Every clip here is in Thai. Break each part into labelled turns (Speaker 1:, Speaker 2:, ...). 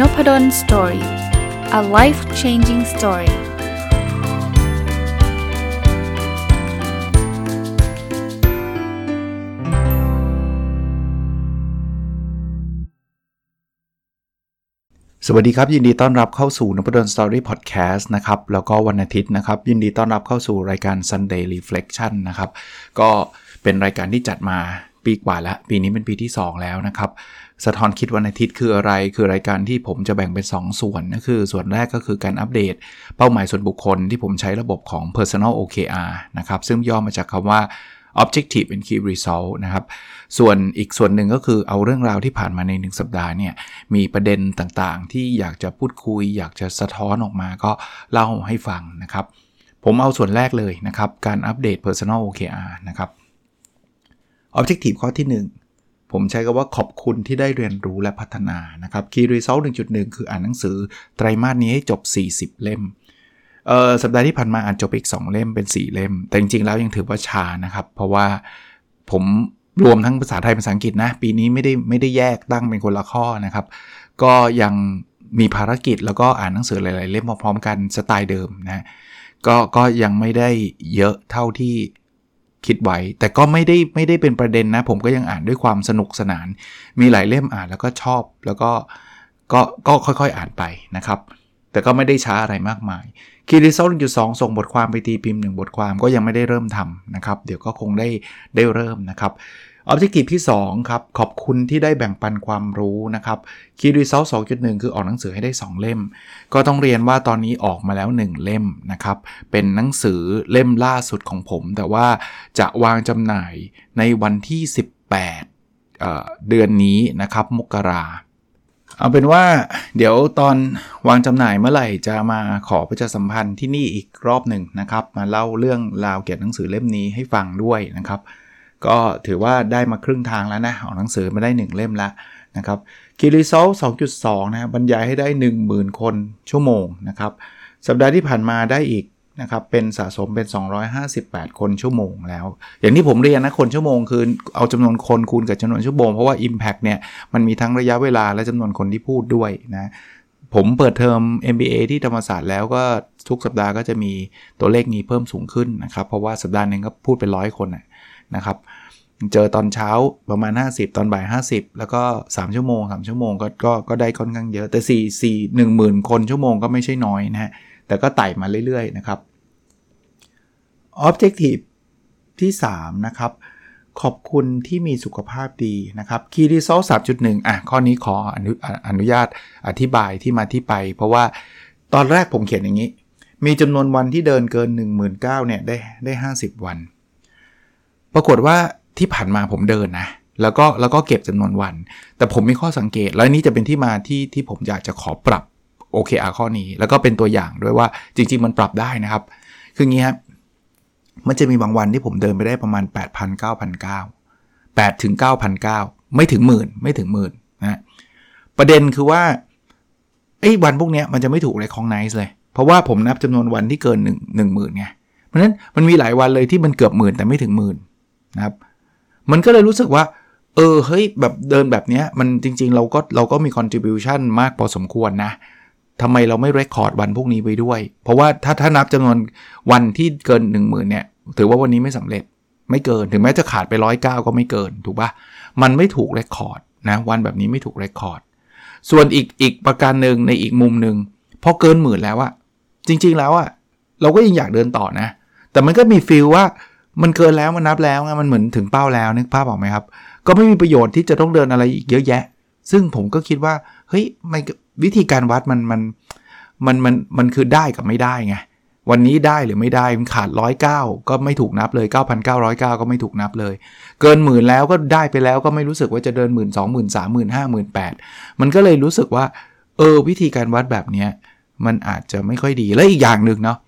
Speaker 1: Nopadol Story a life changing story สวัสดีครับ ยินดีต้อนรับเข้าสู่นพดล Story Podcast นะครับ แล้วก็วันอาทิตย์นะครับ ยินดีต้อนรับเข้าสู่รายการ Sunday Reflection นะครับ ก็เป็นรายการที่จัดมา ปีกว่าแล้วปีนี้เป็นปีที่ 2 แล้วนะครับ สะท้อนคิดวันอาทิตย์คืออะไร คือรายการที่ผมจะแบ่งเป็น 2 ส่วนก็คือ ส่วนแรกก็คือการอัปเดต เป้าหมายส่วนบุคคลที่ผมใช้ระบบของ personal OKR นะครับ ซึ่งย่อมาจากคำว่า objective and key result นะครับ ส่วนอีกส่วนหนึ่งก็คือเอาเรื่องราวที่ผ่านมาใน 1 สัปดาห์เนี่ย มีประเด็นต่างๆ ที่อยากจะพูดคุย อยากจะสะท้อนออกมาก็เล่าให้ฟังนะครับ ผมเอาส่วนแรกเลยนะครับ การอัปเดต personal OKR นะครับ objective ข้อที่ 1 ผมใช้คำว่าขอบคุณที่ได้เรียนรู้และพัฒนานะครับ Key Result 1.1 คืออ่านหนังสือไตรมาสนี้ให้จบ 40 เล่มเออสัปดาห์ที่ผ่านมาอ่านจบอีก 2 เล่มเป็น 4 เล่ม แต่จริงๆแล้วยังถือว่าช้านะครับ เพราะว่าผมรวมทั้งภาษาไทยภาษาอังกฤษนะ ปีนี้ไม่ได้ไม่ได้แยกตั้งเป็นคนละข้อนะครับ ก็ยังมีภารกิจแล้วก็อ่านหนังสือหลาย ๆ เล่มพร้อมๆกันสไตล์เดิมนะก็ก็ยังไม่ได้เยอะเท่าที่ คิดไว้ แต่ก็ไม่ได้ไม่ได้เป็นประเด็นนะ ผมก็ยังอ่านด้วยความสนุกสนาน มีหลายเล่มอ่านแล้วก็ชอบ แล้วก็ก็ก็ค่อยๆอ่านไปนะครับ แต่ก็ไม่ได้ช้าอะไรมากมายคีริเซลจุดสองส่งบทความไปตีพิมพ์หนึ่งบทความก็ยังไม่ได้เริ่มทำนะครับ เดี๋ยวก็คงได้ได้เริ่มนะครับ ออบเจกตีที่ 2 ครับ ขอบคุณที่ได้แบ่งปันความรู้นะครับคีรีเซลสองจุดหนึ่งคือออกหนังสือให้ได้ 2 เล่ม ก็ต้องเรียนว่าตอนนี้ออกมาแล้ว 1 เล่มนะครับ เป็นหนังสือเล่มล่าสุดของผม แต่ว่าจะวางจำหน่ายในวันที่ 18เเดือนนี้นะครับมกราเอาเป็นว่าเดี๋ยวตอนวางจำหน่ายเมื่อไหร่จะมาขอประชาสัมพันธ์ที่นี่อีกรอบหนึ่งนะครับ มาเล่าเรื่องราวเกี่ยวกับหนังสือเล่มนี้ให้ฟังด้วยนะครับ ก็ถือว่าได้มาครึ่งทางแล้วนะออกหนังสือมาได้ 1 เล่มแล้วนะครับคีรีโซล2.2 นะบรรยายให้ได้ 10,000 คนชั่วโมงนะครับสัปดาห์ที่ผ่านมาได้อีกนะครับเป็นสะสมเป็น 258 คนชั่วโมงแล้ว อย่างที่ผมเรียนนะ คนชั่วโมงคือเอาจำนวนคนคูณกับจำนวนชั่วโมง เพราะว่า Impact เนี่ยมันมีทั้งระยะเวลาและจำนวนคนที่พูดด้วยนะผมเปิดเทอม MBA ที่ธรรมศาสตร์แล้วก็ทุกสัปดาห์ก็จะมีตัวเลขนี้เพิ่มสูงขึ้นนะครับ เพราะว่าสัปดาห์นึงก็พูดเป็นร้อยคนนะ นะครับ เจอตอนเช้าประมาณ 50 ตอนบ่าย 50 แล้วก็ 3 ชั่วโมง 3 ชั่วโมงก็ก็ก็ได้ค่อนข้างเยอะแต่4 4 1 0,000 คนชั่วโมงก็ไม่ใช่น้อยนะฮะแต่ก็ไต่มาเรื่อยๆนะครับ Objective ที่ 3 นะครับ ขอบคุณที่มีสุขภาพดีนะครับ Key Result 3.1 อะ ข้อนี้ขออนุอนุญาตอธิบายที่มาที่ไป เพราะว่าตอนแรกผมเขียนอย่างนี้ มีจำนวนวันที่เดินเกิน 19,000เนี่ยได้ได้ 50 วัน ปรากฏว่าที่ผ่านมาผมเดินนะ แล้วก็แล้วก็เก็บจำนวนวัน แต่ผมมีข้อสังเกต แล้วนี่จะเป็นที่มาที่ที่ผมอยากจะขอปรับโอเคอาข้อนี้ แล้วก็เป็นตัวอย่างด้วยว่าจริง ๆ มันปรับได้นะครับ คืองี้ครับมันจะมีบางวันที่ผมเดินไปได้ประมาณ 8 0 0 0 9 0 0 8ถึง9,900ไม่ถึงหมื่นไม่ถึงหมื่นนะประเด็นคือว่าไอ้วันพวกนี้มันจะไม่ถูก recognize เลย เพราะว่าผมนับจำนวนวันที่เกิน1 1 0,000ไงเพราะฉะนั้นมันมีหลายวันเลยที่มันเกือบหมื่นแต่ไม่ถึงหมื่น นะครับมันก็เลยรู้สึกว่า เออเฮ้ยแบบเดินแบบนี้มันจริง ๆ เราก็เราก็มี contribution มากพอสมควรนะทำไมเราไม่ record วันพวกนี้ไปด้วย เพราะว่าถ้าถ้านับจำนวนวันที่เกิน 1 0,000เนี่ยถือว่าวันนี้ไม่สำเร็จไม่เกินถึงแม้จะขาดไปร้อยเก็ไม่เกินถูกปะมันไม่ถูกเรคคอร์ดนะวันแบบนี้ไม่ถูกเรคคอร์ดส่วนอีกอีกประการหนึ่งในอีกมุมหนึ่งพอเกินหมื่นแล้วอะจริง ๆ แล้วอะเราก็ยังอยากเดินต่อนะ แต่มันก็มีฟีลว่า มันเกินแล้วมันนับแล้วไงมันเหมือนถึงเป้าแล้วนึกภาพออกไหมครับ ก็ไม่มีประโยชน์ที่จะต้องเดินอะไรอีกเยอะแยะ ซึ่งผมก็คิดว่าเฮ้ยวิธีการวัดมันมันมันมันมันคือได้กับไม่ได้ไงวันนี้ได้หรือไม่ได้มันขาดร้อยเก้าก็ไม่ถูกนับเลย 9,909 ก็ไม่ถูกนับเลย เกินหมื่นแล้วก็ได้ไปแล้วก็ไม่รู้สึกว่าจะเดินหมื่นสองหมื่นสามหมื่นห้าหมื่นแปดมันก็เลยรู้สึกว่า เออ วิธีการวัดแบบเนี้ยมันอาจจะไม่ค่อยดีและอีกอย่างหนึ่งเนาะ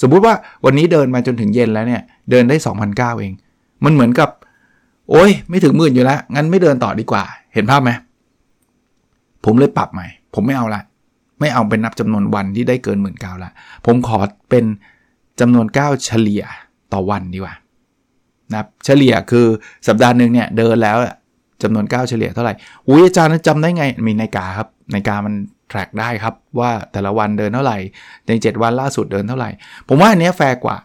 Speaker 1: สมมุติว่าวันนี้เดินมาจนถึงเย็นแล้วเนี่ยเดินได้2,009เอง มันเหมือนกับ โอ้ยไม่ถึงหมื่นอยู่แล้ว งั้นไม่เดินต่อดีกว่า เห็นภาพไหมผมเลยปรับใหม่ ผมไม่เอาละ ไม่เอาเป็นนับจำนวนวันที่ได้เกินหมื่นเก้าละผมขอเป็นจำนวน9เฉลี่ยต่อวันดีกว่านะเฉลี่ยคือสัปดาห์หนึ่งเนี่ยเดินแล้วจำนวน9เฉลี่ยเท่าไหร่อุ้ยอาจารย์จำได้ไงมีนาฬิกาครับนาฬิกามัน track ได้ครับว่าแต่ละวันเดินเท่าไหร่ ใน 7 วันล่าสุดเดินเท่าไหร่ ผมว่าอันนี้แฟร์กว่า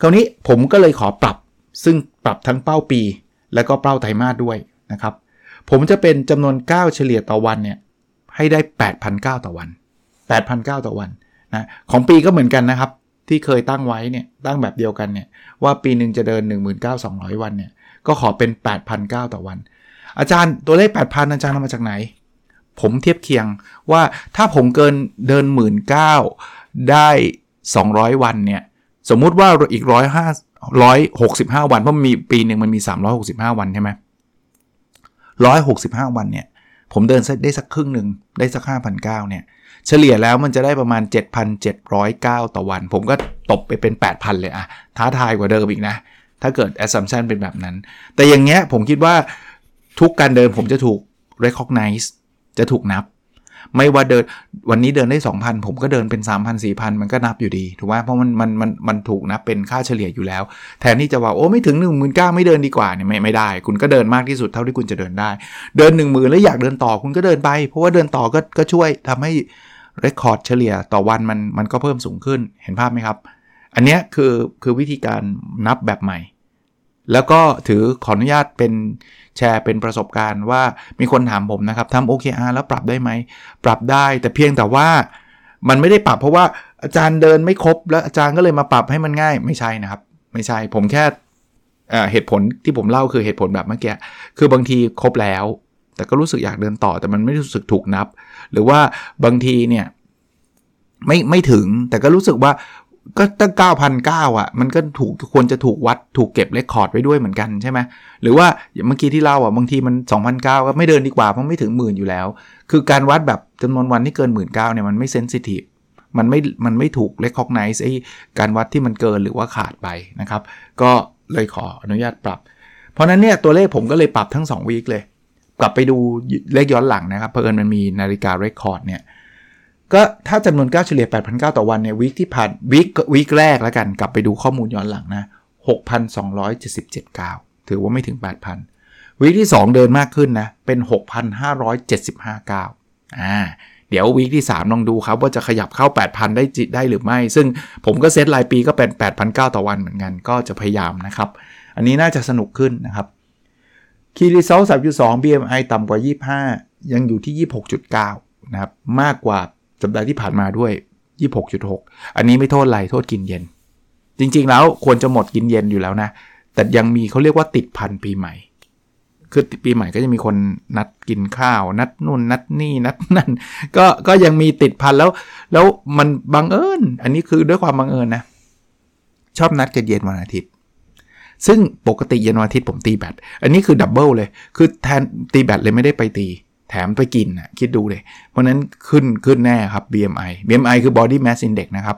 Speaker 1: คราวนี้ผมก็เลยขอปรับ ซึ่งปรับทั้งเป้าปี แล้วก็เป้าไตรมาสด้วยนะครับ ผมจะเป็นจำนวนก้าเฉลี่ยต่อวันเนี่ยให้ได้ 8,009ต่อวัน 8,009ต่อวันนะของปีก็เหมือนกันนะครับ ที่เคยตั้งไว้เนี่ยตั้งแบบเดียวกันเนี่ยว่าปีหนึ่งจะเดิน 19,200 วันเนี่ยก็ขอเป็น 8,009ต่อวัน อาจารย์ตัวเลข 8,000 อาจารย์เอามาจากไหน ผมเทียบเคียงว่าถ้าผมเกินเดิน 1 9ื่นได้ 200 วันเนี่ย สมมุติว่าอีก105 165วัน เพราะมีปีหนึ่งมันมี 365 วันใช่ไหม165วันเนี่ย ผมเดินได้สักครึ่งหนึ่งได้สัก 5,900เนี่ย เฉลี่ยแล้วมันจะได้ประมาณ 7,709 ต่อวัน ผมก็ตบไปเป็น 8,000 เลยอะท้าทายกว่าเดิมอีกนะ ถ้าเกิด assumption เป็นแบบนั้น แต่อย่างเงี้ยผมคิดว่าทุกการเดินผมจะถูก recognize จะถูกนับ ไม่ว่าเดินวันนี้เดินได้ 2,000 ผมก็เดินเป็น 3,000 4,000 มันก็นับอยู่ดีถูกไหมเพราะมันมันมันมันถูกนับเป็นค่าเฉลี่ยอยู่แล้ว แทนที่จะว่าโอ้ไม่ถึง 1 9 0 0 0ไม่เดินดีกว่าเนี่ยไม่ไม่ได้ คุณก็เดินมากที่สุดเท่าที่คุณจะเดินได้ เดิน 1 0,000 แล้วอยากเดินต่อคุณก็เดินไป เพราะว่าเดินต่อก็ก็ช่วยทำให้เรคคอร์ดเฉลี่ยต่อวันมันมันก็เพิ่มสูงขึ้นเห็นภาพไหมครับ อันนี้คือคือวิธีการนับแบบใหม่ แล้วก็ถือขออนุญาตเป็น แชร์เป็นประสบการณ์ว่ามีคนถามผมนะครับทำ OKR แล้วปรับได้ไหม ปรับได้แต่เพียงแต่ว่ามันไม่ได้ปรับเพราะว่าอาจารย์เดินไม่ครบ แล้วอาจารย์ก็เลยมาปรับให้มันง่ายไม่ใช่นะครับ ไม่ใช่ผมแค่เหตุผลที่ผมเล่าคือเหตุผลแบบเมื่อกี้คือบางทีครบแล้ว แต่ก็รู้สึกอยากเดินต่อ แต่มันไม่รู้สึกถูกนับ หรือว่าบางทีเนี่ยไม่ไม่ถึงแต่ก็รู้สึกว่า ก็ตั้ง9,009อะ มันก็ถูกควรจะถูกวัดถูกเก็บเรคคอร์ดไว้ด้วยเหมือนกันใช่ไหมหรือว่าอย่างเมื่อกี้ที่เล่าอะ บางทีมัน 2,009ก็ไม่เดินดีกว่า เพราะไม่ถึงหมื่นอยู่แล้ว คือการวัดแบบจำนวนวันที่เกิน1 หมื่นเนี่ยมันไม่ sensitive มันไม่มันไม่ถูก recognize ไอ้การวัดที่มันเกินหรือว่าขาดไปนะครับ ก็เลยขออนุญาตปรับ เพราะนั้นเนี่ยตัวเลขผมก็เลยปรับทั้ง2 week เลย กลับไปดูเลขย้อนหลังนะครับเพราะเอิญมันมีนาฬิกา record เนี่ย ก็ถ้าจำนวนก้าวเฉลี่ย 8,900 ต่อวันเนี่ย week ที่ผ่าน week week แรกแล้วกันกลับไปดูข้อมูลย้อนหลังนะ 6,277ก้าวถือว่าไม่ถึง 8,000 วีคที่ 2 เดินมากขึ้นนะ เป็น 6,575ก้าวอ่าเดี๋ยววีคที่ 3 ลองดูครับว่าจะขยับเข้า 8,000 ได้จิได้หรือไม่ ซึ่งผมก็เซตรายปีก็เป็น 8,900 ต่อวันเหมือนกันก็จะพยายามนะครับ อันนี้น่าจะสนุกขึ้นนะครับคีรีเซล3.2 BMI ต่ำกว่า 25 ยังอยู่ที่ 26.9 นะครับ มากกว่า สัปดาห์ที่ผ่านมาด้วย 26.6 อันนี้ไม่โทษอะไรโทษกินเย็น จริงๆแล้วควรจะหมดกินเย็นอยู่แล้วนะ แต่ยังมีเขาเรียกว่าติดพันปีใหม่ คือปีใหม่ก็จะมีคนนัดกินข้าว นัดนู่นนัดนี่นัดนั่นก็ก็ยังมีติดพันแล้ว แล้วมันบังเอิญอันนี้คือด้วยความบังเอิญนะ ชอบนัดกันเย็นวันอาทิตย์ซึ่งปกติเย็นวันอาทิตย์ผมตีแบต อันนี้คือ double เลย คือแทนตีแบตเลยไม่ได้ไปตี แถมไปกินนะคิดดูเลย เพราะนั้นขึ้นขึ้นแน่ครับ BMI BMI คือ Body Mass Index นะครับ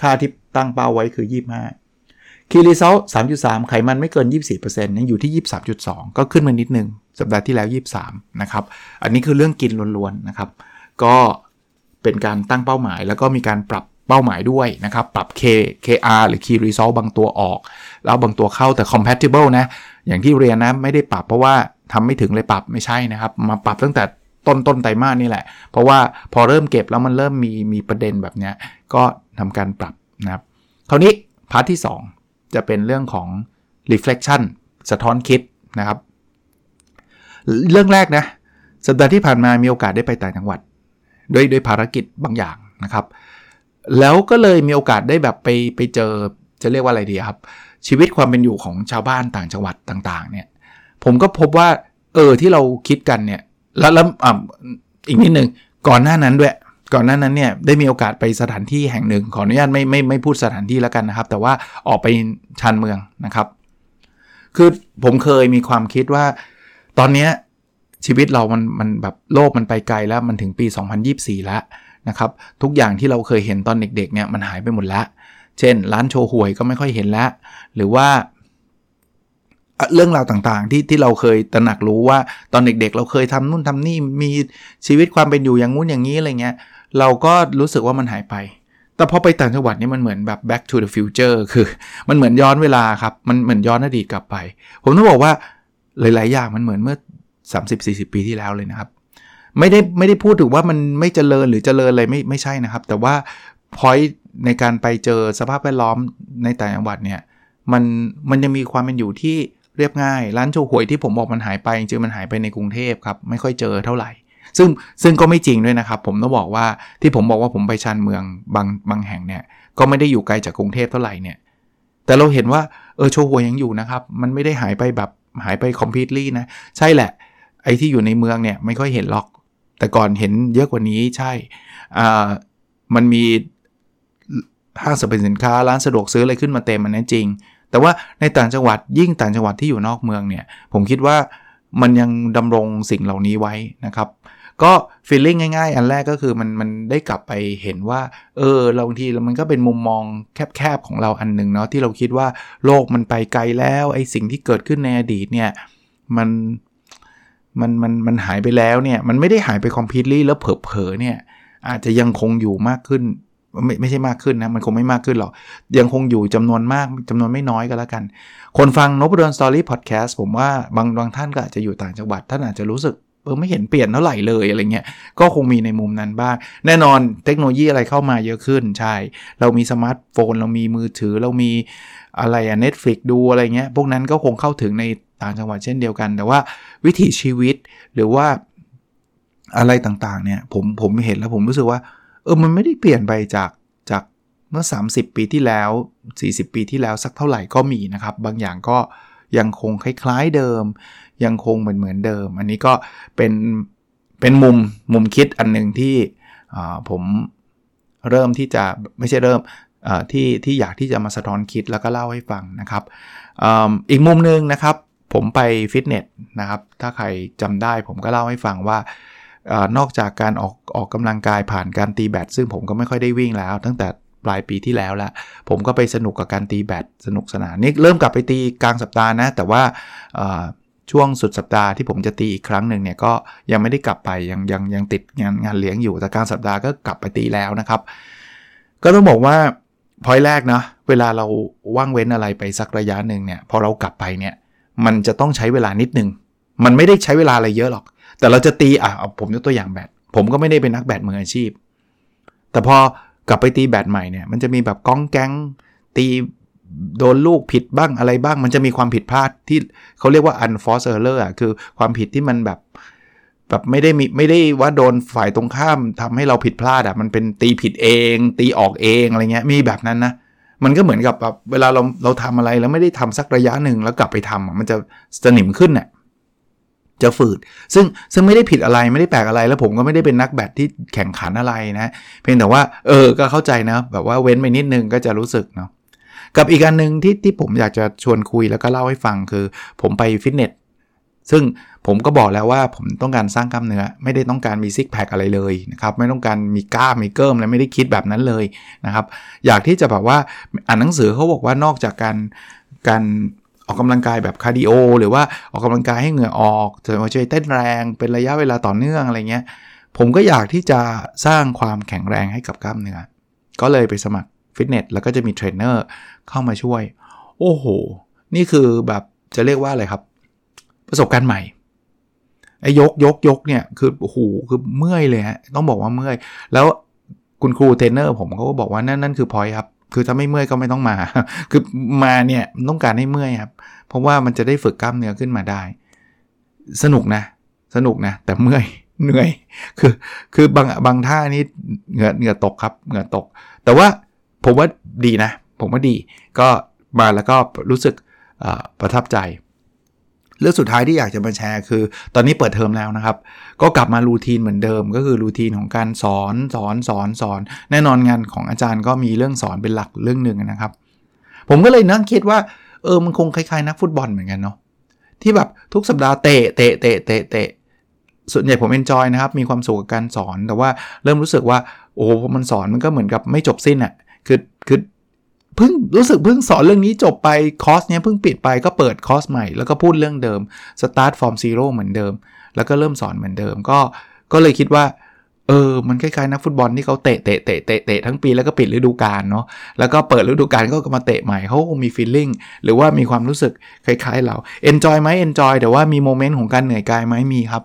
Speaker 1: ค่าที่ตั้งเป้าไว้คือ 25คีรีเซล3.3ไขมันไม่เกิน 24%ยังอยู่ที่ 23.2 ก็ขึ้นมานิดนึง สัปดาห์ที่แล้ว 23 นะครับ อันนี้คือเรื่องกินล้วนๆนะครับ ก็เป็นการตั้งเป้าหมาย แล้วก็มีการปรับ เป้าหมายด้วยนะครับ ปรับ K KR หรือ Key Result บางตัวออก แล้วบางตัวเข้าแต่ compatible นะ อย่างที่เรียนนะไม่ได้ปรับเพราะว่าทำไม่ถึงเลยปรับไม่ใช่นะครับ มาปรับตั้งแต่ต้นต้นไตรมาสนี่แหละ เพราะว่าพอเริ่มเก็บแล้วมันเริ่มมีมีประเด็นแบบนี้ก็ทำการปรับนะครับคราวนี้พาร์ทที่ 2 จะเป็นเรื่องของ reflection สะท้อนคิดนะครับ เรื่องแรกนะสัปดาห์ที่ผ่านมามีโอกาสได้ไปต่างจังหวัด ด้วยด้วยภารกิจบางอย่างนะครับ แล้วก็เลยมีโอกาสได้แบบไปไปเจอจะเรียกว่าอะไรดีครับ ชีวิตความเป็นอยู่ของชาวบ้านต่างจังหวัดต่าง ๆ เนี่ย ผมก็พบว่า เออที่เราคิดกันเนี่ย แล้วแล้วอ่าอีกนิดหนึ่งก่อนหน้านั้นด้วย ก่อนหน้านั้นเนี่ยได้มีโอกาสไปสถานที่แห่งหนึ่งขออนุญาตไม่ไม่ไม่พูดสถานที่แล้วกันนะครับ แต่ว่าออกไปชานเมืองนะครับ คือผมเคยมีความคิดว่า ตอนนี้ชีวิตเรามันมันแบบโลกมันไปไกลแล้วมันถึงปี 2024 แล้ว นะครับทุกอย่างที่เราเคยเห็นตอนเด็กๆเนี่ยมันหายไปหมดแล้วเช่น ร้านโชว์หวยก็ไม่ค่อยเห็นแล้วหรือว่าเรื่องราวต่างๆ ที่ที่เราเคยตระหนักรู้ว่าตอนเด็กๆ เราเคยทำนู่นทำนี่มีชีวิตความเป็นอยู่อย่างงู้นอย่างนี้อะไรเงี้ยเราก็รู้สึกว่ามันหายไป แต่พอไปต่างจังหวัดนี่มันเหมือนแบบ back to the future คือ มันเหมือนย้อนเวลาครับ มันเหมือนย้อนอดีตกลับไป ผมต้องบอกว่าหลายๆอย่างมันเหมือนเมื่อ 30-40 ปีที่แล้วเลยนะครับ ไม่ได้ไม่ได้พูดถึงว่ามันไม่เจริญหรือเจริญอะไรไม่ไม่ใช่นะครับ แต่ว่าพอยต์ในการไปเจอสภาพแวดล้อมในแต่างจังหวัดเนี่ยมันมันยังมีความเป็นอยู่ที่เรียบง่าย ร้านโชห่วยที่ผมบอกมันหายไปจริงๆมันหายไปในกรุงเทพครับ ไม่ค่อยเจอเท่าไหร่ ซึ่งซึ่งก็ไม่จริงด้วยนะครับ ผมต้องบอกว่าที่ผมบอกว่าผมไปชานเมืองบางบางแห่งเนี่ยก็ไม่ได้อยู่ไกลจากกรุงเทพเท่าไหร่เนี่ยแต่เราเห็นว่าเออโชห่วยยังอยู่นะครับ มันไม่ได้หายไปแบบหายไป completely นะใช่แหละไอ้ที่อยู่ในเมืองเนี่ยไม่ค่อยเห็นล็อก แต่ก่อนเห็นเยอะกว่านี้ใช่มันมีห้างสรรพสินค้าร้านสะดวกซื้ออะไรขึ้นมาเต็มมันนั้นจริง แต่ว่าในต่างจังหวัดยิ่งต่างจังหวัดที่อยู่นอกเมืองเนี่ย ผมคิดว่ามันยังดำรงสิ่งเหล่านี้ไว้นะครับ ก็ฟีลลิ่งง่าย ๆ อันแรกก็คือมันมันได้กลับไปเห็นว่า เออเราบางทีมันก็เป็นมุมมองแคบๆของเราอันหนึ่งเนาะที่เราคิดว่าโลกมันไปไกลแล้วไอ้สิ่งที่เกิดขึ้นในอดีตเนี่ยมัน มันมันมันหายไปแล้วเนี่ยมันไม่ได้หายไป complete แล้วเผลอๆเนี่ยอาจจะยังคงอยู่มากขึ้นไม่ไม่ใช่มากขึ้นนะ มันคงไม่มากขึ้นหรอก ยังคงอยู่จำนวนมากจำนวนไม่น้อยก็แล้วกัน คนฟังนพดล Story Podcast ผมว่าบางบางท่านก็อาจจะอยู่ต่างจังหวัด ท่านอาจจะรู้สึกเออไม่เห็นเปลี่ยนเท่าไหร่เลยอะไรเงี้ยก็คงมีในมุมนั้นบ้าง แน่นอนเทคโนโลยีอะไรเข้ามาเยอะขึ้น ใช่ เรามีสมาร์ทโฟน เรามีมือถือเรามีอะไรอะเน็ตฟลิกดูอะไรเงี้ยพวกนั้นก็คงเข้าถึงใน ต่างจังหวัดเช่นเดียวกัน แต่ว่าวิถีชีวิตหรือว่าอะไรต่างๆเนี่ยผมผมเห็นแล้วผมรู้สึกว่าเออมันไม่ได้เปลี่ยนไปจากจากเมื่อ 30 ปีที่แล้ว 40 ปีที่แล้วสักเท่าไหร่ก็มีนะครับ บางอย่างก็ยังคงคล้ายๆเดิม ยังคงเหมือนเหมือนเดิม อันนี้ก็เป็นเป็นมุมมุมคิดอันหนึ่งที่ผมเริ่มที่จะไม่ใช่เริ่มที่ที่อยากที่จะมาสะท้อนคิดแล้วก็เล่าให้ฟังนะครับออีกมุมหนึ่งนะครับ ผมไปฟิตเนสนะครับ ถ้าใครจำได้ผมก็เล่าให้ฟังว่านอกจากการออกออกกำลังกายผ่านการตีแบดซึ่งผมก็ไม่ค่อยได้วิ่งแล้ว ตั้งแต่ปลายปีที่แล้วละผมก็ไปสนุกกับการตีแบดสนุกสนานนี่เริ่มกลับไปตีกลางสัปดาห์นะ แต่ว่าช่วงสุดสัปดาห์ที่ผมจะตีอีกครั้งหนึ่งเนี่ยก็ยังไม่ได้กลับไปยังยังยังติดงานงานเลี้ยงอยู่แต่กลางสัปดาห์ก็กลับไปตีแล้วนะครับ ก็ต้องบอกว่าพอยแรกนะเวลาเราว่างเว้นอะไรไปสักระยะหนึ่งเนี่ยพอเรากลับไปเนี่ย มันจะต้องใช้เวลานิดนึง มันไม่ได้ใช้เวลาอะไรเยอะหรอก แต่เราจะตีอะผมยกตัวอย่างแบดผมก็ไม่ได้เป็นนักแบดมืออาชีพ แต่พอกลับไปตีแบดใหม่เนี่ยมันจะมีแบบก้องแก๊งตีโดนลูกผิดบ้างอะไรบ้าง มันจะมีความผิดพลาดที่เขาเรียกว่า unforced error อะคือความผิดที่มันแบบแบบไม่ได้มีไม่ได้ว่าโดนฝ่ายตรงข้ามทำให้เราผิดพลาดอะมันเป็นตีผิดเอง ตีออกเองอะไรเงี้ยมีแบบนั้นนะ มันก็เหมือนกับแบบเวลาเราเราทำอะไรแล้วไม่ได้ทำสักระยะหนึ่งแล้วกลับไปทำมันจะสนิมขึ้นเนี่ยจะฝืด ซึ่งซึ่งไม่ได้ผิดอะไรไม่ได้แปลกอะไร แล้วผมก็ไม่ได้เป็นนักแบดที่แข่งขันอะไรนะ เพียงแต่ว่าเออก็เข้าใจนะ แบบว่าเว้นไปนิดนึงก็จะรู้สึกเนาะกับอีกอันหนึ่งที่ที่ผมอยากจะชวนคุยแล้วก็เล่าให้ฟังคือ ผมไปฟิตเนส ซึ่งผมก็บอกแล้วว่าผมต้องการสร้างกล้ามเนื้อ ไม่ได้ต้องการมี six pack อะไรเลยนะครับ ไม่ต้องการมีกล้ามมีเกิมอะไรไม่ได้คิดแบบนั้นเลยนะครับ อยากที่จะแบบว่าอ่านหนังสือเขาบอกว่านอกจากการการออกกำลังกายแบบ cardio หรือว่าออกกำลังกายให้เหงื่อออกจะมาช่วยเต้นแรงเป็นระยะเวลาต่อเนื่องอะไรเงี้ย ผมก็อยากที่จะสร้างความแข็งแรงให้กับกล้ามเนื้อ ก็เลยไปสมัครฟิตเนสแล้วก็จะมีเทรนเนอร์เข้ามาช่วย โอ้โห นี่คือแบบจะเรียกว่าอะไรครับ ประสบการณ์ใหม่ไอ้ยกยกยกเนี่ยคือโอ้โหคือเมื่อยเลยฮะต้องบอกว่าเมื่อย แล้วคุณครูเทรนเนอร์ผมเขาก็บอกว่านั่นนั่นคือพอยครับ คือถ้าไม่เมื่อยก็ไม่ต้องมา คือมาเนี่ยต้องการให้เมื่อยครับ เพราะว่ามันจะได้ฝึกกล้ามเนื้อขึ้นมาได้ สนุกนะ สนุกนะ แต่เมื่อยเหนื่อย คือคือบางบางท่านี่เหงื่อเหงื่อตกครับเหงื่อตก แต่ว่าผมว่าดีนะ ผมว่าดีก็มาแล้วก็รู้สึกประทับใจ เรื่องสุดท้ายที่อยากจะมาแชร์คือ ตอนนี้เปิดเทอมแล้วนะครับ ก็กลับมารูทีนเหมือนเดิม ก็คือรูทีนของการสอนสอนสอนสอน แน่นอนงานของอาจารย์ก็มีเรื่องสอนเป็นหลักเรื่องหนึ่งนะครับ ผมก็เลยนั่งคิดว่าเออมันคงคล้ายๆนักฟุตบอลเหมือนกันเนาะที่แบบทุกสัปดาห์เตะเตะเตะเตะเตะส่วนใหญ่ผม enjoy นะครับ มีความสุขกับการสอนแต่ว่าเริ่มรู้สึกว่า โอ้พอมันสอนมันก็เหมือนกับไม่จบสิ้นอะ่ะคือคือ เพิ่งรู้สึกเพิ่งสอนเรื่องนี้จบไปคอร์สเนี้ยเพิ่งปิดไปก็เปิดคอร์สใหม่แล้วก็พูดเรื่องเดิม start from zero เหมือนเดิม แล้วก็เริ่มสอนเหมือนเดิม ก็ก็เลยคิดว่าเออ มันคล้ายๆนักฟุตบอลที่เขาเตะเตะเตะเตะเตะทั้งปีแล้วก็ปิดฤดูกาลเนาะ แล้วก็เปิดฤดูกาลก็มาเตะใหม่เขาคงมี feelingหรือว่ามีความรู้สึกคล้ายๆเรา enjoy ไหม enjoy แต่ว่ามีโมเมนต์ของการเหนื่อยกายไหมมีครับ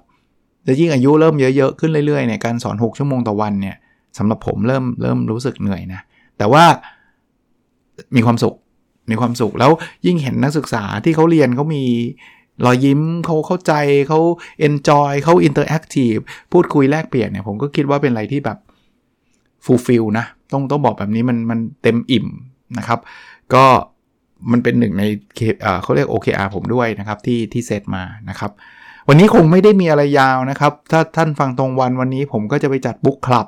Speaker 1: แล้วยิ่งอายุเริ่มเยอะๆขึ้นเรื่อยๆเนี่ยการสอน 6 ชั่วโมงต่อวันเนี่ยสำหรับผมเริ่มเริ่มรู้สึกเหนื่อยนะ แต่ว่า มีความสุข มีความสุข แล้วยิ่งเห็นนักศึกษาที่เขาเรียนเขามีรอยยิ้มเขาเข้าใจเขา enjoy เขา interactive พูดคุยแลกเปลี่ยนเนี่ยผมก็คิดว่าเป็นอะไรที่แบบ fulfill นะ ต้องต้องบอกแบบนี้มันมันเต็มอิ่มนะครับ ก็มันเป็นหนึ่งในเขาเรียก OKR ผมด้วยนะครับ ที่ที่เซตมานะครับ วันนี้คงไม่ได้มีอะไรยาวนะครับ ถ้าท่านฟังตรงวันวันนี้ผมก็จะไปจัดบุ๊กคลับ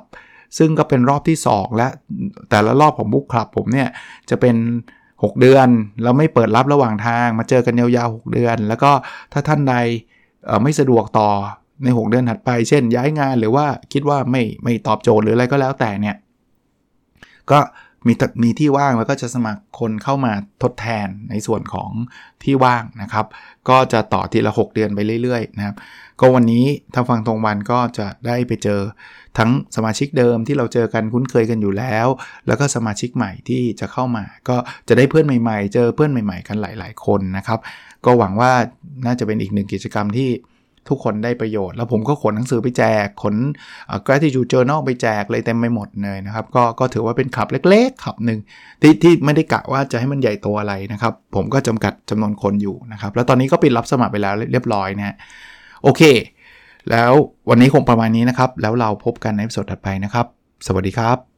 Speaker 1: ซึ่งก็เป็นรอบที่ 2 และแต่ละรอบของบุ๊กคลับผมเนี่ยจะเป็น 6 เดือน แล้วไม่เปิดรับระหว่างทาง มาเจอกันยาวๆ 6 เดือน แล้วก็ถ้าท่านใดไม่สะดวกต่อใน 6 เดือนถัดไป เช่นย้ายงานหรือว่าคิดว่าไม่ไม่ตอบโจทย์หรืออะไรก็แล้วแต่เนี่ยก็ มีมีที่ว่างแล้วก็จะสมัครคนเข้ามาทดแทนในส่วนของที่ว่างนะครับ ก็จะต่อทีละ 6 เดือนไปเรื่อยๆนะครับ ก็วันนี้ถ้าฟังตรงวันก็จะได้ไปเจอทั้งสมาชิกเดิมที่เราเจอกันคุ้นเคยกันอยู่แล้ว แล้วก็สมาชิกใหม่ที่จะเข้ามา ก็จะได้เพื่อนใหม่ ๆ เจอเพื่อนใหม่ ๆ กันหลาย ๆ คนนะครับ ก็หวังว่าน่าจะเป็นอีกหนึ่งกิจกรรมที่ ทุกคนได้ประโยชน์ แล้วผมก็ขนหนังสือไปแจก ขน gratitude journal ไปแจกเลยเต็มไปหมดเลยนะครับ ก็ก็ถือว่าเป็นขับเล็กๆขับหนึ่งที่ที่ไม่ได้กะว่าจะให้มันใหญ่โตอะไรนะครับ ผมก็จำกัดจำนวนคนอยู่นะครับ แล้วตอนนี้ก็ปิดรับสมัครไปแล้วเรียบร้อยนะโอเค แล้ววันนี้คงประมาณนี้นะครับ แล้วเราพบกันในสดถัดไปนะครับ สวัสดีครับ